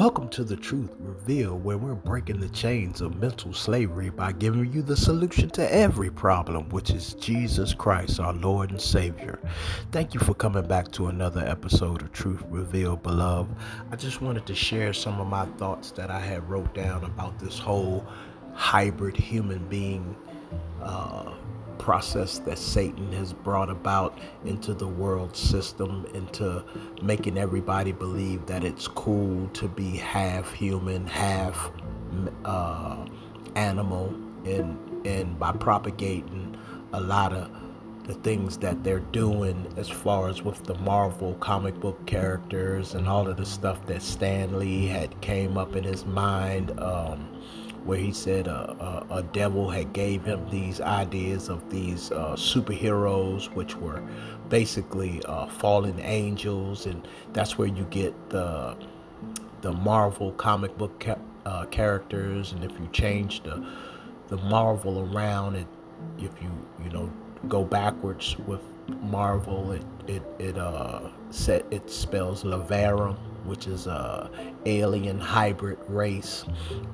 Welcome to the Truth Revealed, where we're breaking the chains of mental slavery by giving you the solution to every problem, which is Jesus Christ, our Lord and Savior. Thank you for coming back to another episode of Truth Revealed, beloved. I just wanted to share some of my thoughts that I had wrote down about this whole hybrid human being uh, process that Satan has brought about into the world system, into making everybody believe that it's cool to be half human, half uh, animal, and and by propagating a lot of the things that they're doing as far as with the Marvel comic book characters and all of the stuff that Stan Lee had came up in his mind. Um, where he said uh, a, a, devil had gave him these ideas of these uh, superheroes, which were basically uh, fallen angels, and that's where you get the the Marvel comic book ca- uh, characters. And if you change the the Marvel around, it if you you know go backwards with Marvel, it it it uh set it spells Leverum which is a alien hybrid race.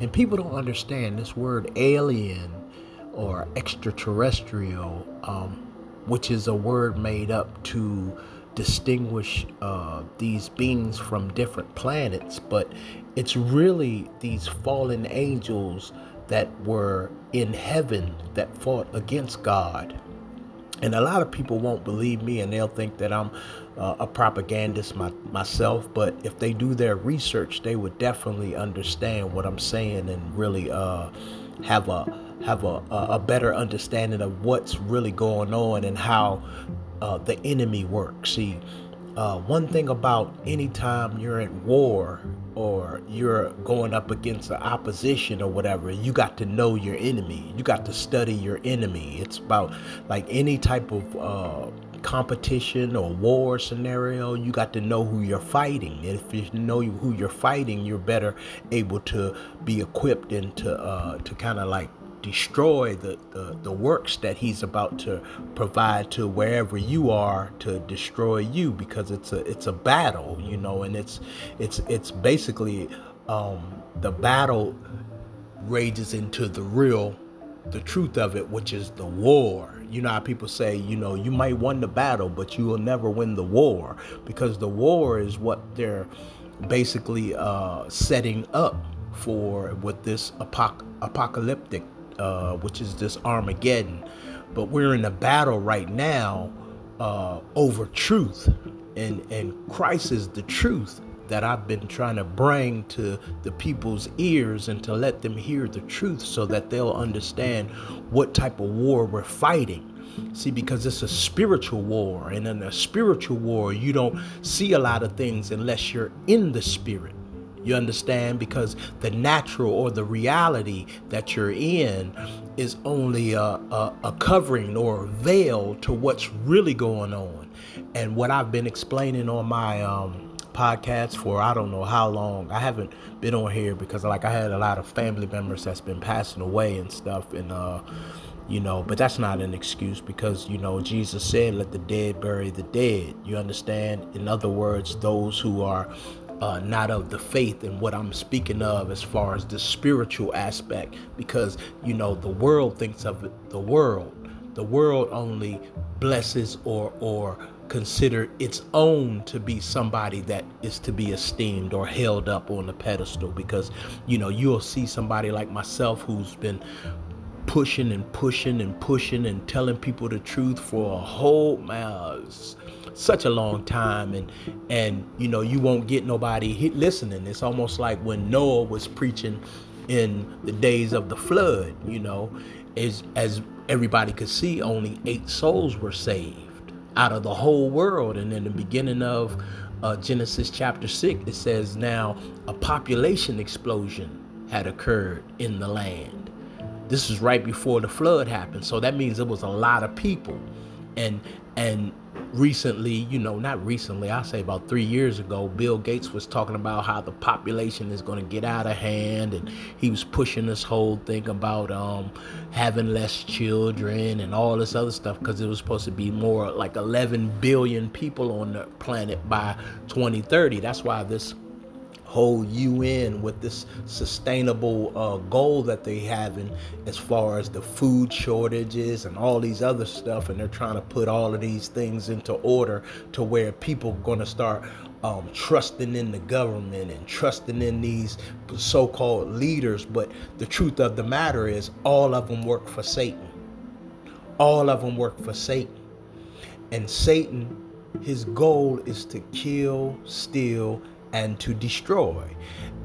And people don't understand this word alien or extraterrestrial, um, which is a word made up to distinguish uh, these beings from different planets, but it's really these fallen angels that were in heaven that fought against God and a lot of people won't believe me and they'll think that I'm uh, a propagandist my, myself. But if they do their research, they would definitely understand what I'm saying and really uh, have a have a, a better understanding of what's really going on and how uh, the enemy works. See, uh, one thing about anytime you're at war or you're going up against the opposition or whatever, you got to know your enemy. You got to study your enemy. It's about like any type of uh, competition or war scenario, you got to know who you're fighting. And if you know who you're fighting, you're better able to be equipped and to uh, to kind of like destroy the, the, the, works that he's about to provide to wherever you are to destroy you because it's a it's a battle you know and it's it's it's basically um, the battle rages into the real the truth of it which is the war. You know how people say you know you might win the battle but you will never win the war because the war is what they're basically uh, setting up for with this apoc- apocalyptic uh, which is this Armageddon. But we're in a battle right now uh, over truth, and and Christ is the truth that I've been trying to bring to the people's ears and to let them hear the truth so that they'll understand what type of war we're fighting. See, because it's a spiritual war, and in a spiritual war, you don't see a lot of things unless you're in the spirit. You understand? Because the natural or the reality that you're in is only a, a, a, covering or a veil to what's really going on. And what I've been explaining on my um, podcast for I don't know how long. I haven't been on here because like I had a lot of family members that's been passing away and stuff and uh you know but that's not an excuse because you know jesus said let the dead bury the dead you understand in other words those who are uh, not of the faith and what I'm speaking of as far as the spiritual aspect, because you know the world thinks of it, the world. The world only blesses or or consider its own to be somebody that is to be esteemed or held up on a pedestal because you know you'll see somebody like myself who's been pushing and pushing and pushing and telling people the truth for a whole man such a long time and and you know you won't get nobody listening. It's almost like when noah was preaching in the days of the flood you know as as everybody could see only eight souls were saved out of the whole world. And in the beginning of uh, genesis chapter 6 it says now a population explosion had occurred in the land. This is right before the flood happened. So that means it was a lot of people. And and recently, you know, not recently, I say about three years ago, Bill Gates was talking about how the population is going to get out of hand, and he was pushing this whole thing about um, having less children and all this other stuff because it was supposed to be more like 11 billion people on the planet by 2030. That's why this whole UN with this sustainable uh, goal that they having as far as the food shortages and all these other stuff, and they're trying to put all of these things into order to where people going to start um, trusting in the government and trusting in these so-called leaders. But the truth of the matter is, all of them work for Satan. All of them work for Satan, and Satan, his goal is to kill, steal, and to destroy.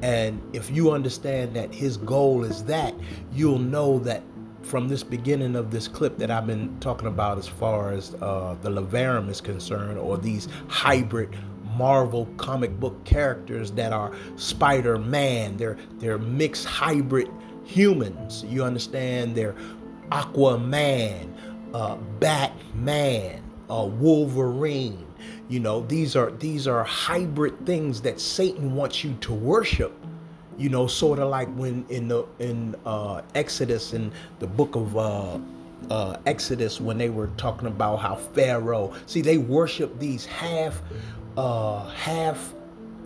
And if you understand that his goal is that, you'll know that from this beginning of this clip that I've been talking about as far as uh, the Leviathan is concerned, or these hybrid Marvel comic book characters that are Spider-Man, they're they're mixed hybrid humans. You understand? They're Aquaman, uh, Batman, uh, Wolverine, you know, these are these are hybrid things that Satan wants you to worship. You know, sort of like when in the in uh, Exodus in the book of uh, uh, Exodus when they were talking about how Pharaoh, see, they worship these half uh, half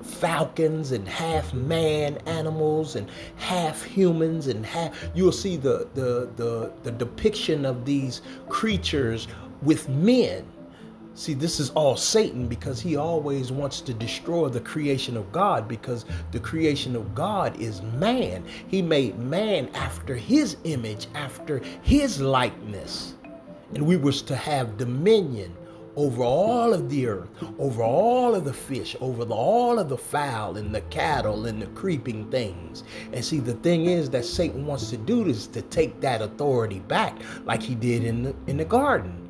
falcons and half man animals and half humans and half you'll see the the the, the depiction of these creatures with men See, this is all Satan because he always wants to destroy the creation of God because the creation of God is man. He made man after his image, after his likeness. And we were to have dominion over all of the earth, over all of the fish, over the, all of the fowl and the cattle and the creeping things. And see, the thing is that Satan wants to do this to take that authority back like he did in the, in the garden.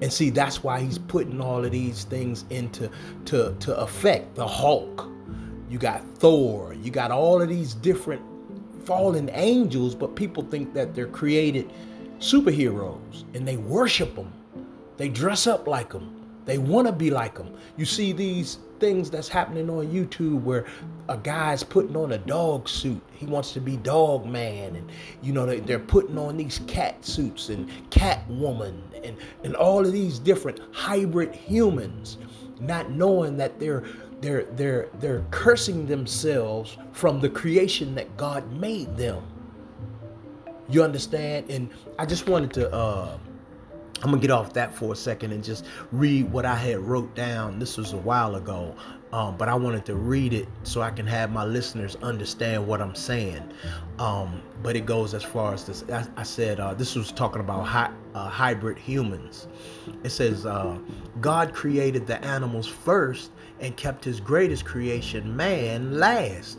And see, that's why he's putting all of these things into to, to effect. The Hulk, you got Thor, you got all of these different fallen angels, but people think that they're created superheroes and they worship them. They dress up like them. They want to be like them. You see these things that's happening on YouTube where a guy's putting on a dog suit. He wants to be dog man. And, you know, they, they're putting on these cat suits and cat woman and, and all of these different hybrid humans, not knowing that they're they're they're they're cursing themselves from the creation that God made them. You understand? And I just wanted to uh I'm gonna get off that for a second and just read what I had wrote down. This was a while ago, um, but I wanted to read it so I can have my listeners understand what I'm saying. Um, but it goes as far as this. I, I said uh, this was talking about hi, uh, hybrid humans. It says uh, God created the animals first and kept His greatest creation, man, last.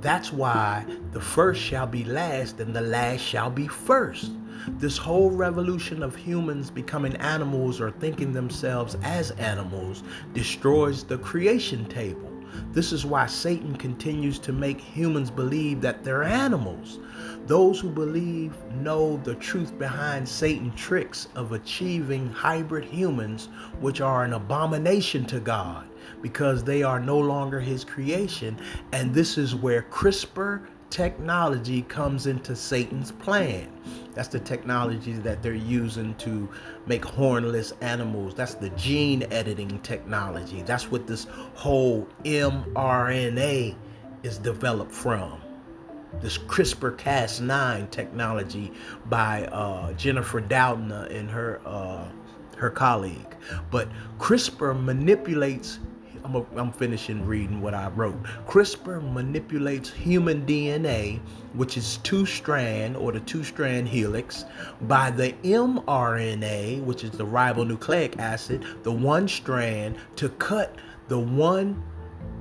That's why the first shall be last and the last shall be first. This whole revolution of humans becoming animals or thinking themselves as animals destroys the creation table. This is why Satan continues to make humans believe that they're animals. Those who believe know the truth behind Satan's tricks of achieving hybrid humans, which are an abomination to God because they are no longer his creation. And this is where CRISPR technology comes into Satan's plan. That's the technology that they're using to make hornless animals. That's the gene editing technology. That's what this whole mRNA is developed from. This CRISPR Cas9 technology by uh, Jennifer Doudna and her uh, her colleague. But CRISPR manipulates I'm, a, I'm finishing reading what I wrote. CRISPR manipulates human DNA, which is two strand or the two strand helix, by the mRNA, which is the ribonucleic acid, the one strand, to cut the one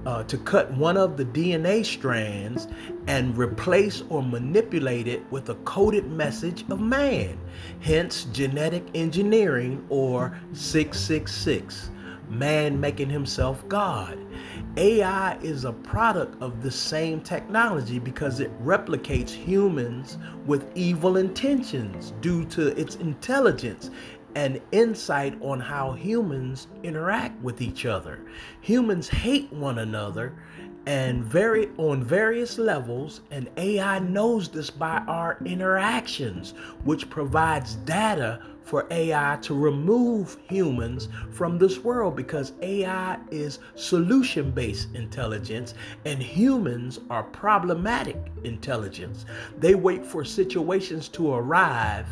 uh, to cut one of the DNA strands and replace or manipulate it with a coded message of man, hence genetic engineering or 666 man making himself God. AI is a product of the same technology because it replicates humans with evil intentions due to its intelligence and insight on how humans interact with each other. Humans hate one another and very on various levels and AI knows this by our interactions which provides data for AI to remove humans from this world because AI is solution based intelligence and humans are problematic intelligence. They wait for situations to arrive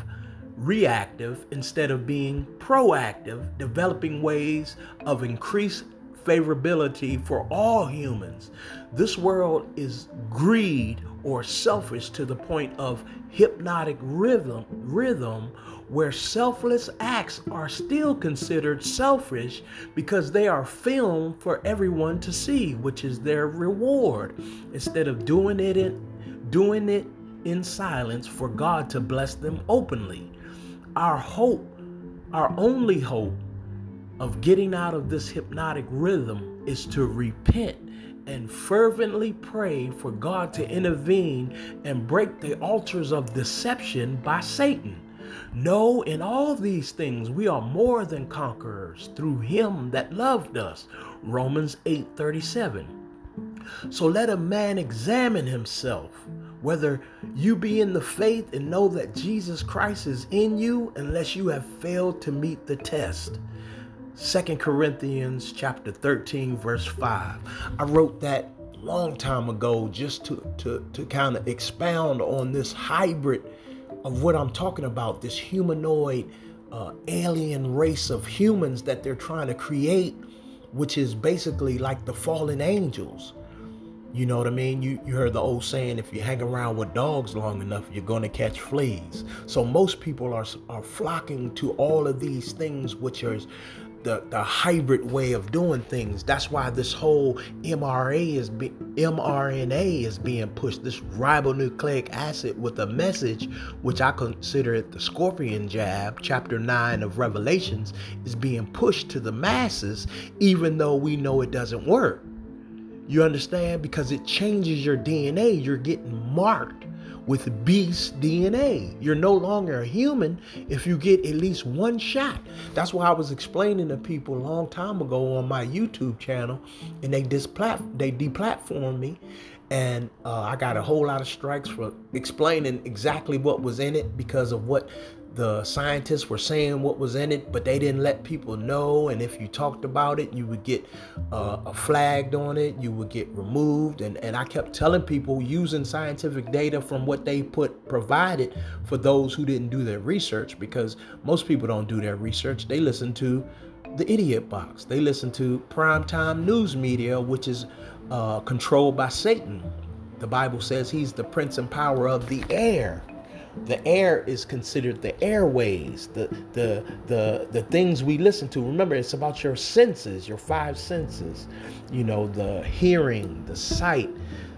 reactive instead of being proactive, developing ways of increased favorability for all humans. This world is greed or selfish to the point of hypnotic rhythm rhythm where selfless acts are still considered selfish because they are filmed for everyone to see, which is their reward. Instead of doing it in doing it in silence for God to bless them openly. Our hope, our only hope of getting out of this hypnotic rhythm is to repent and fervently pray for God to intervene and break the altars of deception by Satan. No, in all these things we are more than conquerors through him that loved us. Romans 8:37. So let a man examine himself whether you be in the faith and know that Jesus Christ is in you unless you have failed to meet the test. Second Corinthians chapter 13 verse 5. I wrote that long time ago just to to to kind of expound on this hybrid of what I'm talking about, this humanoid uh, alien race of humans that they're trying to create, which is basically like the fallen angels. You know what I mean? You you heard the old saying, if you hang around with dogs long enough, you're going to catch fleas. So most people are are flocking to all of these things, which are the, the hybrid way of doing things. That's why this whole mRNA is be, mRNA is being pushed. This ribonucleic acid with a message, which I consider it the scorpion jab, chapter nine of Revelations, is being pushed to the masses, even though we know it doesn't work. You understand? Because it changes your DNA. You're getting marked with beast DNA. You're no longer a human if you get at least one shot. That's why I was explaining to people a long time ago on my YouTube channel, and they displat they deplatformed me, and uh, I got a whole lot of strikes for explaining exactly what was in it because of what the scientists were saying what was in it, but they didn't let people know. And if you talked about it, you would get uh, flagged on it, you would get removed. And, and I kept telling people using scientific data from what they put provided for those who didn't do their research, because most people don't do their research. They listen to the idiot box, they listen to primetime news media, which is uh, controlled by Satan. The Bible says he's the prince and power of the air the air is considered the airways the the the the things we listen to. Remember it's about your senses your five senses you know the hearing the sight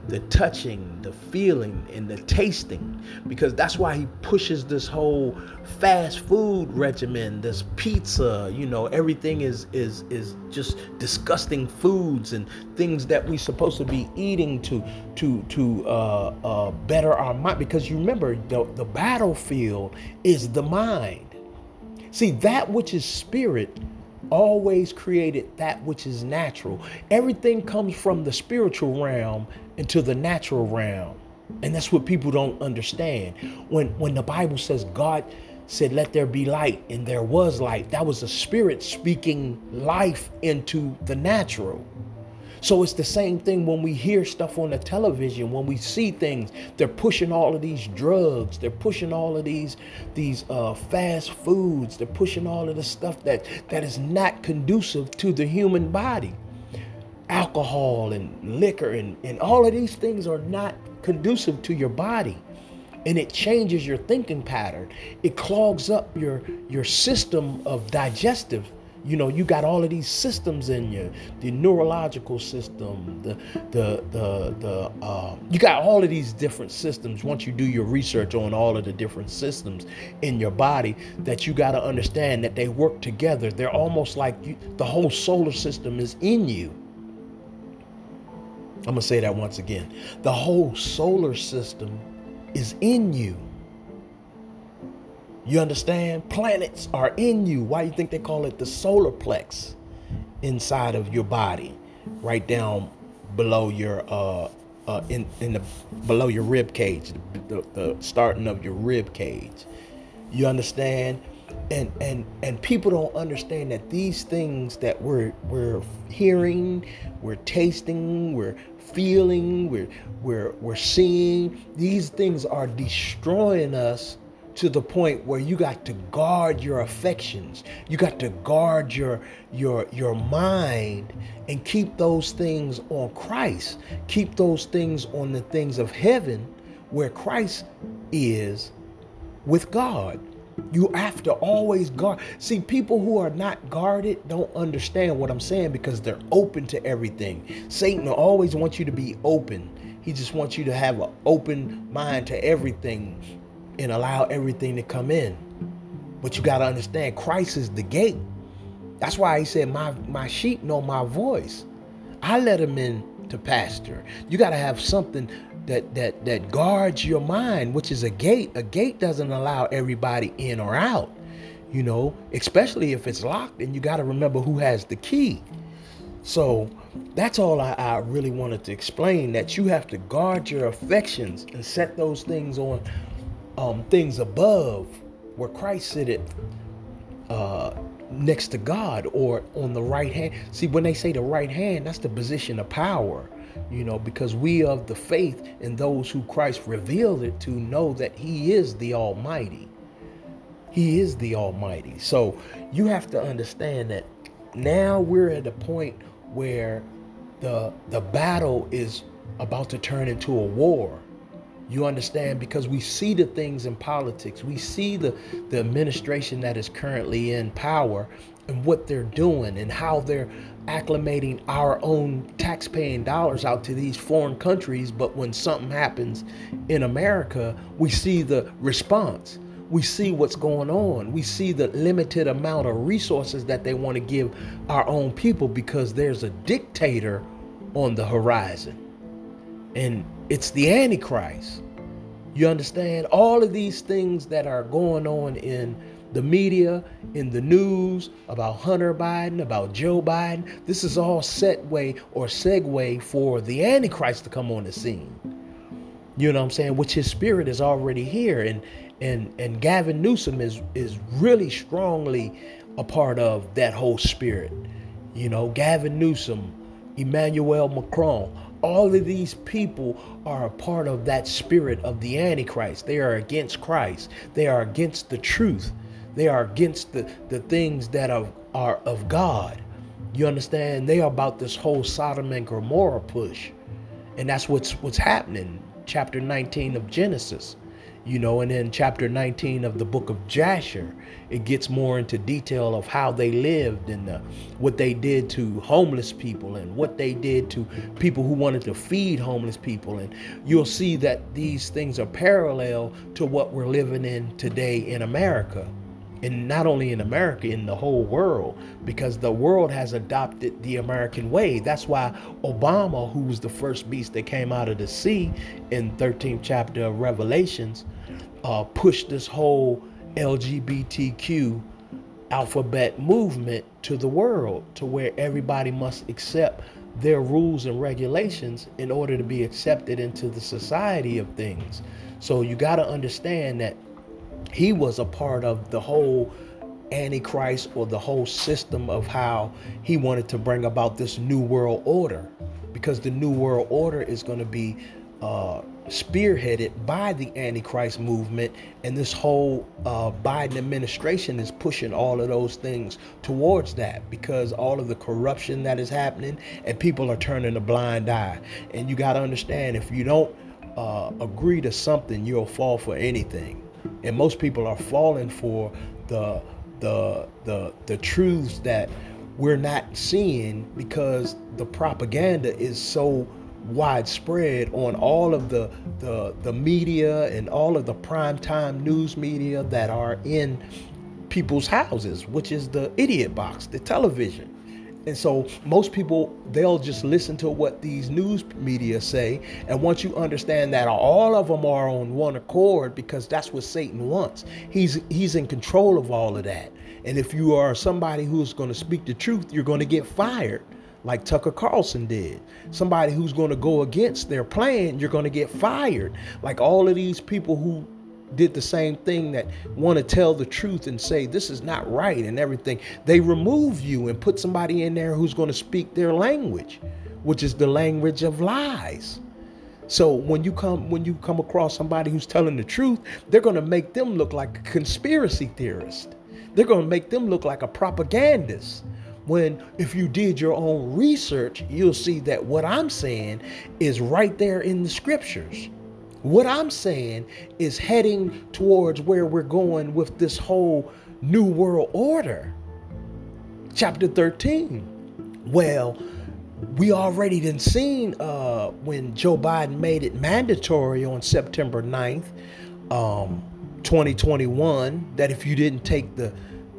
the touching, the feeling, and the tasting, because that's why he pushes this whole fast food regimen, this pizza, you know, everything is is is just disgusting foods and things that we're supposed to be eating to to to uh, uh, better our mind. Because you remember, the, the battlefield is the mind. See, that which is spirit always created that which is natural. Everything comes from the spiritual realm into the natural realm. And that's what people don't understand. When when the Bible says God said, Let there be light, and there was light, that was the spirit speaking life into the natural. So it's the same thing when we hear stuff on the television, when we see things, they're pushing all of these drugs, they're pushing all of these these uh, fast foods, they're pushing all of the stuff that that is not conducive to the human body. Alcohol and liquor and, and all of these things are not conducive to your body and it changes your thinking pattern. It clogs up your your system of digestive you know you got all of these systems in you the neurological system the the the the uh, you got all of these different systems once you do your research on all of the different systems in your body that you got to understand that they work together. They're almost like you, the whole solar system is in you. I'm gonna say that once again. The whole solar system is in you you understand? Planets are in you. Why you think they call it the solar plex inside of your body, right down below your uh, uh in in the below your rib cage, the, the, the starting of your rib cage. You understand? and and and people don't understand that these things that we're we're hearing we're tasting we're feeling we're we're we're seeing these things are destroying us to the point where you got to guard your affections you got to guard your your your mind and keep those things on Christ keep those things on the things of heaven where Christ is with God you have to always guard. See, people who are not guarded don't understand what I'm saying because they're open to everything. Satan always wants you to be open. He just wants you to have an open mind to everything and allow everything to come in. But you got to understand Christ is the gate. That's why he said, My my sheep know my voice. I let them in to pasture. You got to have something that that that guards your mind, which is a gate. A gate doesn't allow everybody in or out. You know, especially if it's locked, and you got to remember who has the key. So that's all I, I, really wanted to explain. That you have to guard your affections and set those things on um, things above where Christ sitteth uh, next to God or on the right hand. See, when they say the right hand, that's the position of power you know, because we of the faith and those who Christ revealed it to know that He is the Almighty. He is the Almighty. So you have to understand that now we're at a point where the the battle is about to turn into a war. You understand? Because we see the things in politics. We see the, the administration that is currently in power and what they're doing and how they're acclimating our own tax-paying dollars out to these foreign countries but when something happens in America we see the response we see what's going on we see the limited amount of resources that they want to give our own people because there's a dictator on the horizon and it's the antichrist you understand all of these things that are going on in the media, in the news about Hunter Biden, about Joe Biden. This is all set way or segue for the Antichrist to come on the scene. You know what I'm saying? Which his spirit is already here. And and and Gavin Newsom is is really strongly a part of that whole spirit. You know, Gavin Newsom, Emmanuel Macron, all of these people are a part of that spirit of the Antichrist. They are against Christ. They are against the truth. They are against the, the things that are, are of God. You understand? They are about this whole Sodom and Gomorrah push. And that's what's what's happening. Chapter 19 of Genesis. You know, and then chapter 19 of the book of Jasher, it gets more into detail of how they lived and uh, what they did to homeless people and what they did to people who wanted to feed homeless people. And you'll see that these things are parallel to what we're living in today in America and not only in America, in the whole world, because the world has adopted the American way. That's why Obama, who was the first beast that came out of the sea in 13th chapter of Revelations, uh, pushed this whole LGBTQ alphabet movement to the world, to where everybody must accept their rules and regulations in order to be accepted into the society of things. So you got to understand that he was a part of the whole antichrist or the whole system of how he wanted to bring about this new world order. Because the new world order is going to be uh, spearheaded by the antichrist movement and this whole uh, biden administration is pushing all of those things towards that because all of the corruption that is happening and people are turning a blind eye. And you got to understand if you don't uh, agree to something you'll fall for anything and most people are falling for the the the the truths that we're not seeing because the propaganda is so widespread on all of the the the media and all of the primetime news media that are in people's houses, which is the idiot box, the television. And so most people they'll just listen to what these news media say and once you understand that all of them are on one accord because that's what Satan wants. He's he's in control of all of that. And if you are somebody who's going to speak the truth, you're going to get fired like Tucker Carlson did. Somebody who's going to go against their plan, you're going to get fired. Like all of these people who did the same thing that want to tell the truth and say this is not right and everything. They remove you and put somebody in there who's going to speak their language, which is the language of lies. So when you come when you come across somebody who's telling the truth, they're going to make them look like a conspiracy theorist. They're going to make them look like a propagandist. When if you did your own research, you'll see that what I'm saying is right there in the scriptures. What I'm saying is heading towards where we're going with this whole new world order. Chapter 13. Well, we already done seen uh, when Joe Biden made it mandatory on September 9th, um, 2021, that if you didn't take the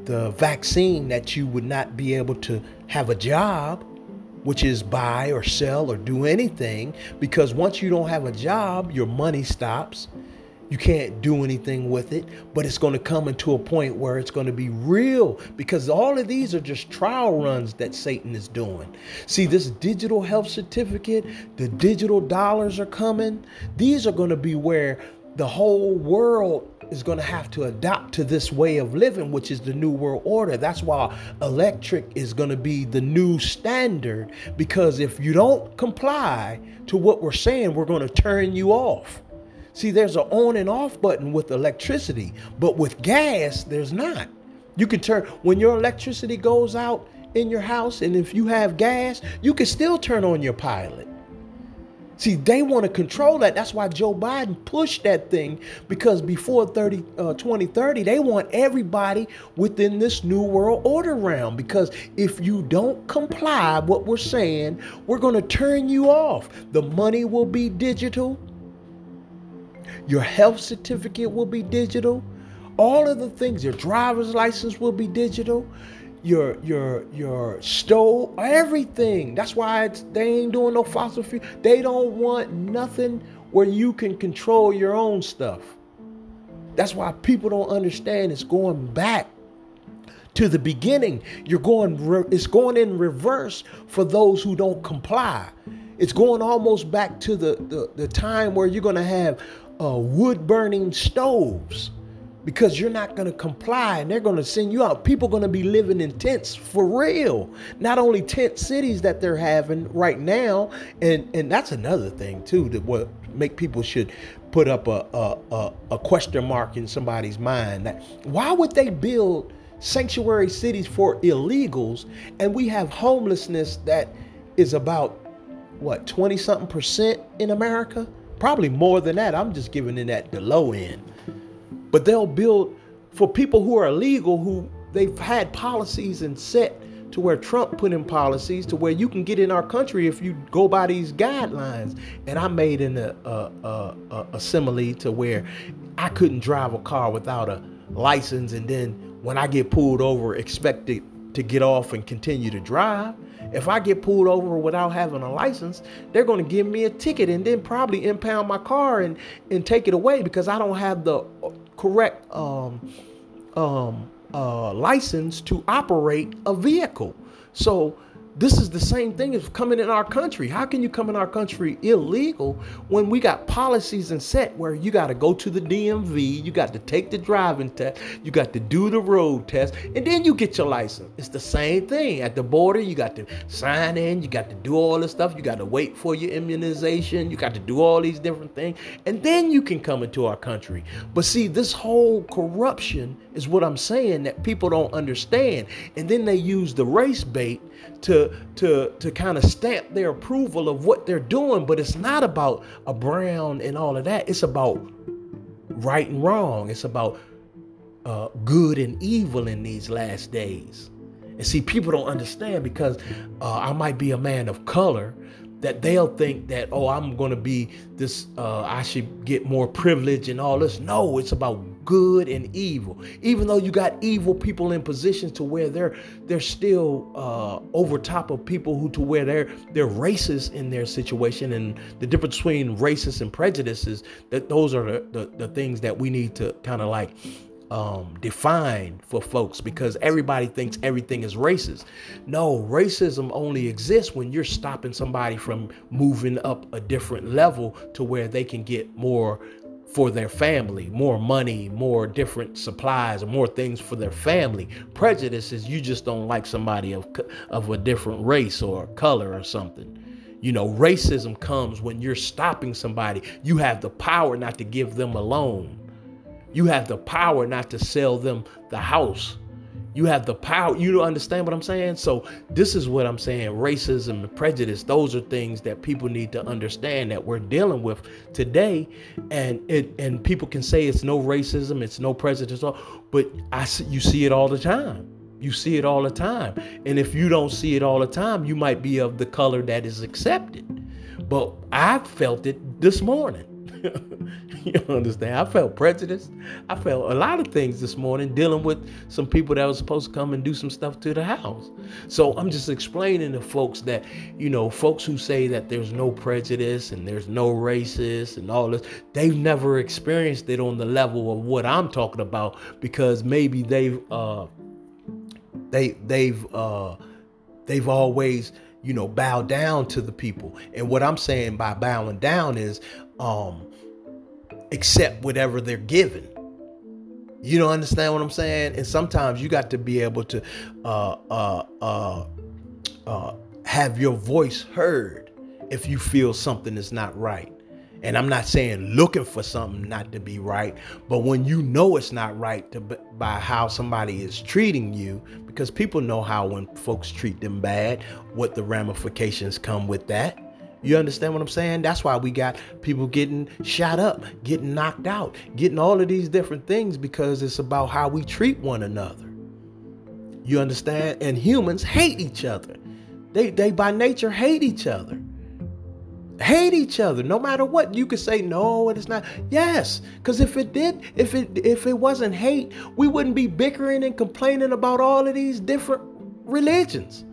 the vaccine that you would not be able to have a job which is buy or sell or do anything because once you don't have a job, your money stops. You can't do anything with it, but it's going to come into a point where it's going to be real because all of these are just trial runs that Satan is doing. See, this digital health certificate, the digital dollars are coming. These are going to be where the whole world is going to have to adapt to this way of living, which is the new world order. That's why electric is going to be the new standard because if you don't comply to what we're saying, we're going to turn you off. See, there's an on and off button with electricity, but with gas, there's not. You can turn when your electricity goes out in your house, and if you have gas, you can still turn on your pilot. See, they want to control that. That's why Joe Biden pushed that thing because before 30, uh, 2030, they want everybody within this new world order realm. Because if you don't comply what we're saying, we're going to turn you off. The money will be digital. Your health certificate will be digital. All of the things, your driver's license will be digital your your your stove, everything. That's why they ain't doing no fossil fuel. They don't want nothing where you can control your own stuff. That's why people don't understand. It's going back to the beginning. You're going. It's going in reverse for those who don't comply. It's going almost back to the the, the time where you're to have uh, wood burning stoves because you're not going to comply and they're going to send you out. People going to be living in tents for real. Not only tent cities that they're having right now, and and that's another thing too that what make people should put up a a, a, a question mark in somebody's mind. That why would they build sanctuary cities for illegals and we have homelessness that is about what 20 something percent in America? Probably more than that. I'm just giving it at the low end. But they'll build for people who are illegal, who they've had policies and set to where Trump put in policies to where you can get in our country if you go by these guidelines. And I made an, uh, uh, uh, a, a, a, a simile to where I couldn't drive a car without a license, and then when I get pulled over, expected to get off and continue to drive. If I get pulled over without having a license, they're going to give me a ticket and then probably impound my car and, and take it away because I don't have the correct um, um, uh, license to operate a vehicle. So this is the same thing as coming in our country. How can you come in our country illegal when we got policies and set where you got to go to the DMV, you got to take the driving test, you got to do the road test, and then you get your license. It's the same thing. At the border, you got to sign in, you got to do all this stuff, you got to wait for your immunization, you got to do all these different things, and then you can come into our country. But see, this whole corruption is what I'm saying that people don't understand. And then they use the race bait to to to kind of stamp their approval of what they're doing but it's not about a brown and all of that. It's about right and wrong. It's about uh, good and evil in these last days. And see people don't understand because uh, i might be a man of color that they'll think that oh i'm going to be this uh, i should get more privilege and all this. No it's about good and evil. Even though you got evil people in positions to where they're they're still uh, over top of people who to where they're they're racist in their situation. And the difference between racist and prejudices that those are the, the, the things that we need to kind of like um, define for folks because everybody thinks everything is racist. No, racism only exists when you're stopping somebody from moving up a different level to where they can get more for their family, more money, more different supplies, more things for their family. Prejudice is you just don't like somebody of of a different race or color or something. You know, racism comes when you're stopping somebody. You have the power not to give them a loan. You have the power not to sell them the house. You have the power. You don't understand what I'm saying? So, this is what I'm saying. Racism and prejudice, those are things that people need to understand that we're dealing with today. And it and people can say it's no racism, it's no prejudice, but I you see it all the time. You see it all the time. And if you don't see it all the time, you might be of the color that is accepted. But I felt it this morning. you understand? I felt prejudice. I felt a lot of things this morning dealing with some people that was supposed to come and do some stuff to the house. So I'm just explaining to folks that, you know, folks who say that there's no prejudice and there's no racist and all this, they've never experienced it on the level of what I'm talking about because maybe they've uh they they've uh, they've always you know bowed down to the people. And what I'm saying by bowing down is um, accept whatever they're given. You don't understand what I'm saying? And sometimes you got to be able to uh, uh, uh, uh, have your voice heard if you feel something is not right. And I'm not saying looking for something not to be right, but when you know it's not right to, by how somebody is treating you, because people know how when folks treat them bad, what the ramifications come with that. You understand what I'm saying? That's why we got people getting shot up, getting knocked out, getting all of these different things because it's about how we treat one another. You understand? And humans hate each other. They they by nature hate each other hate each other no matter what you could say no it is not yes because if it did if it if it wasn't hate we wouldn't be bickering and complaining about all of these different religions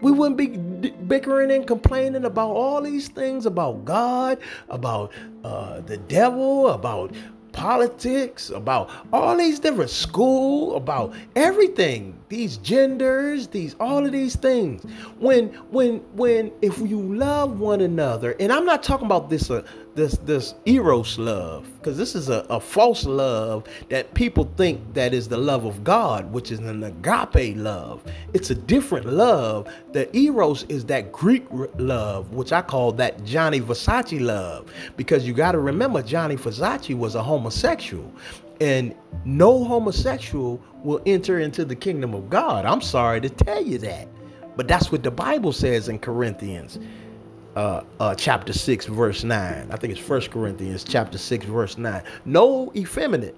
we wouldn't be bickering and complaining about all these things about god about uh, the devil about politics, about all these different school, about everything, these genders, these all of these things. When when when if you love one another, and I'm not talking about this uh, this this eros love because this is a, a false love that people think that is the love of god which is an agape love. It's a different love. The eros is that greek love which i call that Gianni Versace love because you got to remember Gianni Versace was a homosexual and no homosexual will enter into the kingdom of god. I'm sorry to tell you that but that's what the bible says in corinthians uh, uh, chapter 6, verse 9. I think it's First Corinthians chapter 6, verse 9. No effeminate.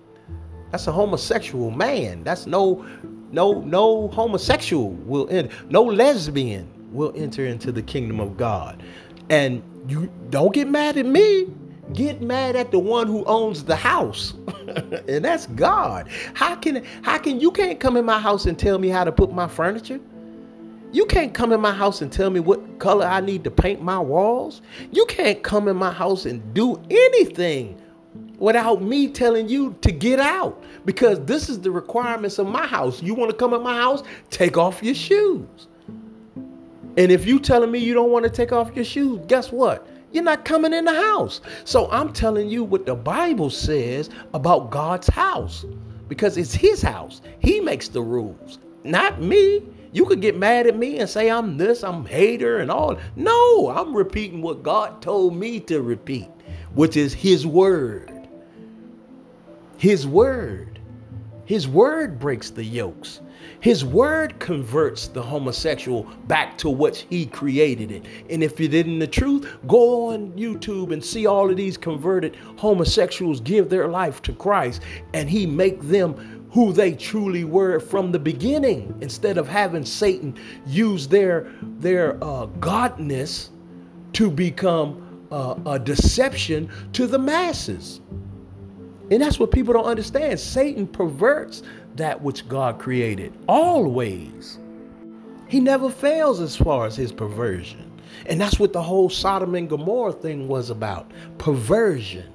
That's a homosexual man. That's no, no, no homosexual will enter. No lesbian will enter into the kingdom of God. And you don't get mad at me. Get mad at the one who owns the house. and that's God. How can how can you can't come in my house and tell me how to put my furniture? You can't come in my house and tell me what color I need to paint my walls. You can't come in my house and do anything without me telling you to get out because this is the requirements of my house. You want to come in my house? Take off your shoes. And if you telling me you don't want to take off your shoes, guess what? You're not coming in the house. So I'm telling you what the Bible says about God's house because it's his house. He makes the rules, not me. You could get mad at me and say I'm this, I'm hater and all. No, I'm repeating what God told me to repeat, which is his word. His word. His word breaks the yokes. His word converts the homosexual back to what he created it. And if you didn't the truth, go on YouTube and see all of these converted homosexuals give their life to Christ and he make them who they truly were from the beginning instead of having Satan use their their uh, godness to become uh, a deception to the masses. And that's what people don't understand. Satan perverts that which God created always. He never fails as far as his perversion. And that's what the whole Sodom and Gomorrah thing was about perversion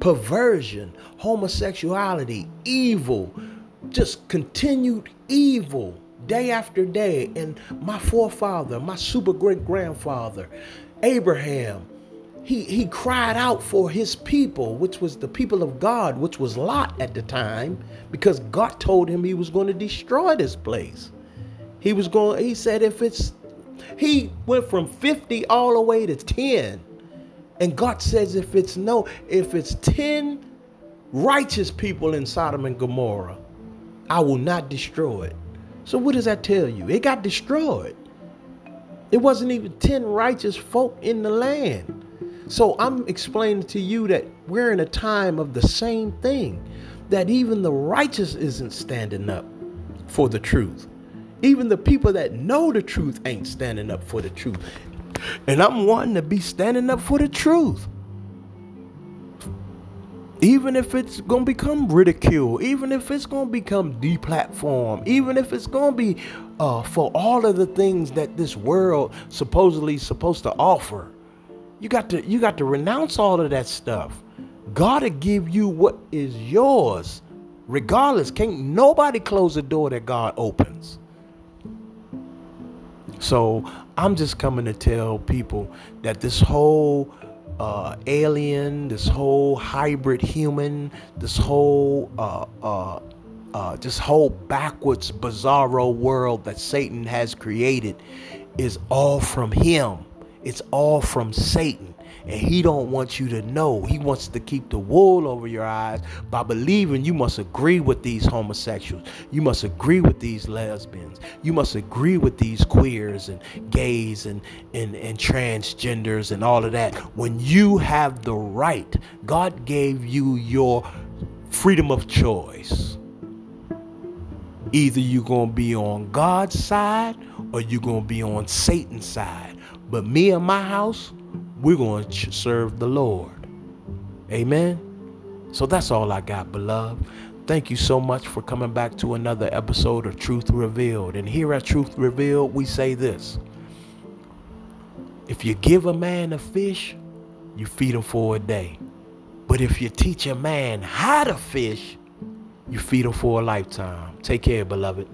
perversion, homosexuality, evil, just continued evil day after day. And my forefather, my super great grandfather, Abraham, he he cried out for his people, which was the people of God, which was Lot at the time, because God told him he was going to destroy this place. He was going he said if it's he went from 50 all the way to 10. And God says if it's no if it's 10 righteous people in Sodom and Gomorrah, I will not destroy it. So what does that tell you? It got destroyed. It wasn't even 10 righteous folk in the land. So I'm explaining to you that we're in a time of the same thing, that even the righteous isn't standing up for the truth. Even the people that know the truth ain't standing up for the truth. And I'm wanting to be standing up for the truth. Even if it's to become ridicule, even if it's to become deplatformed, even if it's to be uh, for all of the things that this world supposedly supposed to offer, you got to you got to renounce all of that stuff. God to give you what is yours, regardless. Can't nobody close the door that God opens. So I'm just coming to tell people that this whole uh, alien, this whole hybrid human, this whole uh, uh, uh, this whole backwards, bizarro world that Satan has created is all from him. It's all from Satan. And he don't want you to know. He wants to keep the wool over your eyes by believing you must agree with these homosexuals. You must agree with these lesbians. You must agree with these queers and gays and, and, and transgenders and all of that. When you have the right, God gave you your freedom of choice. Either you're going to be on God's side or you're going to be on Satan's side. But me and my house, we're going to serve the Lord. Amen. So that's all I got, beloved. Thank you so much for coming back to another episode of Truth Revealed. And here at Truth Revealed, we say this If you give a man a fish, you feed him for a day. But if you teach a man how to fish, you feed him for a lifetime. Take care, beloved.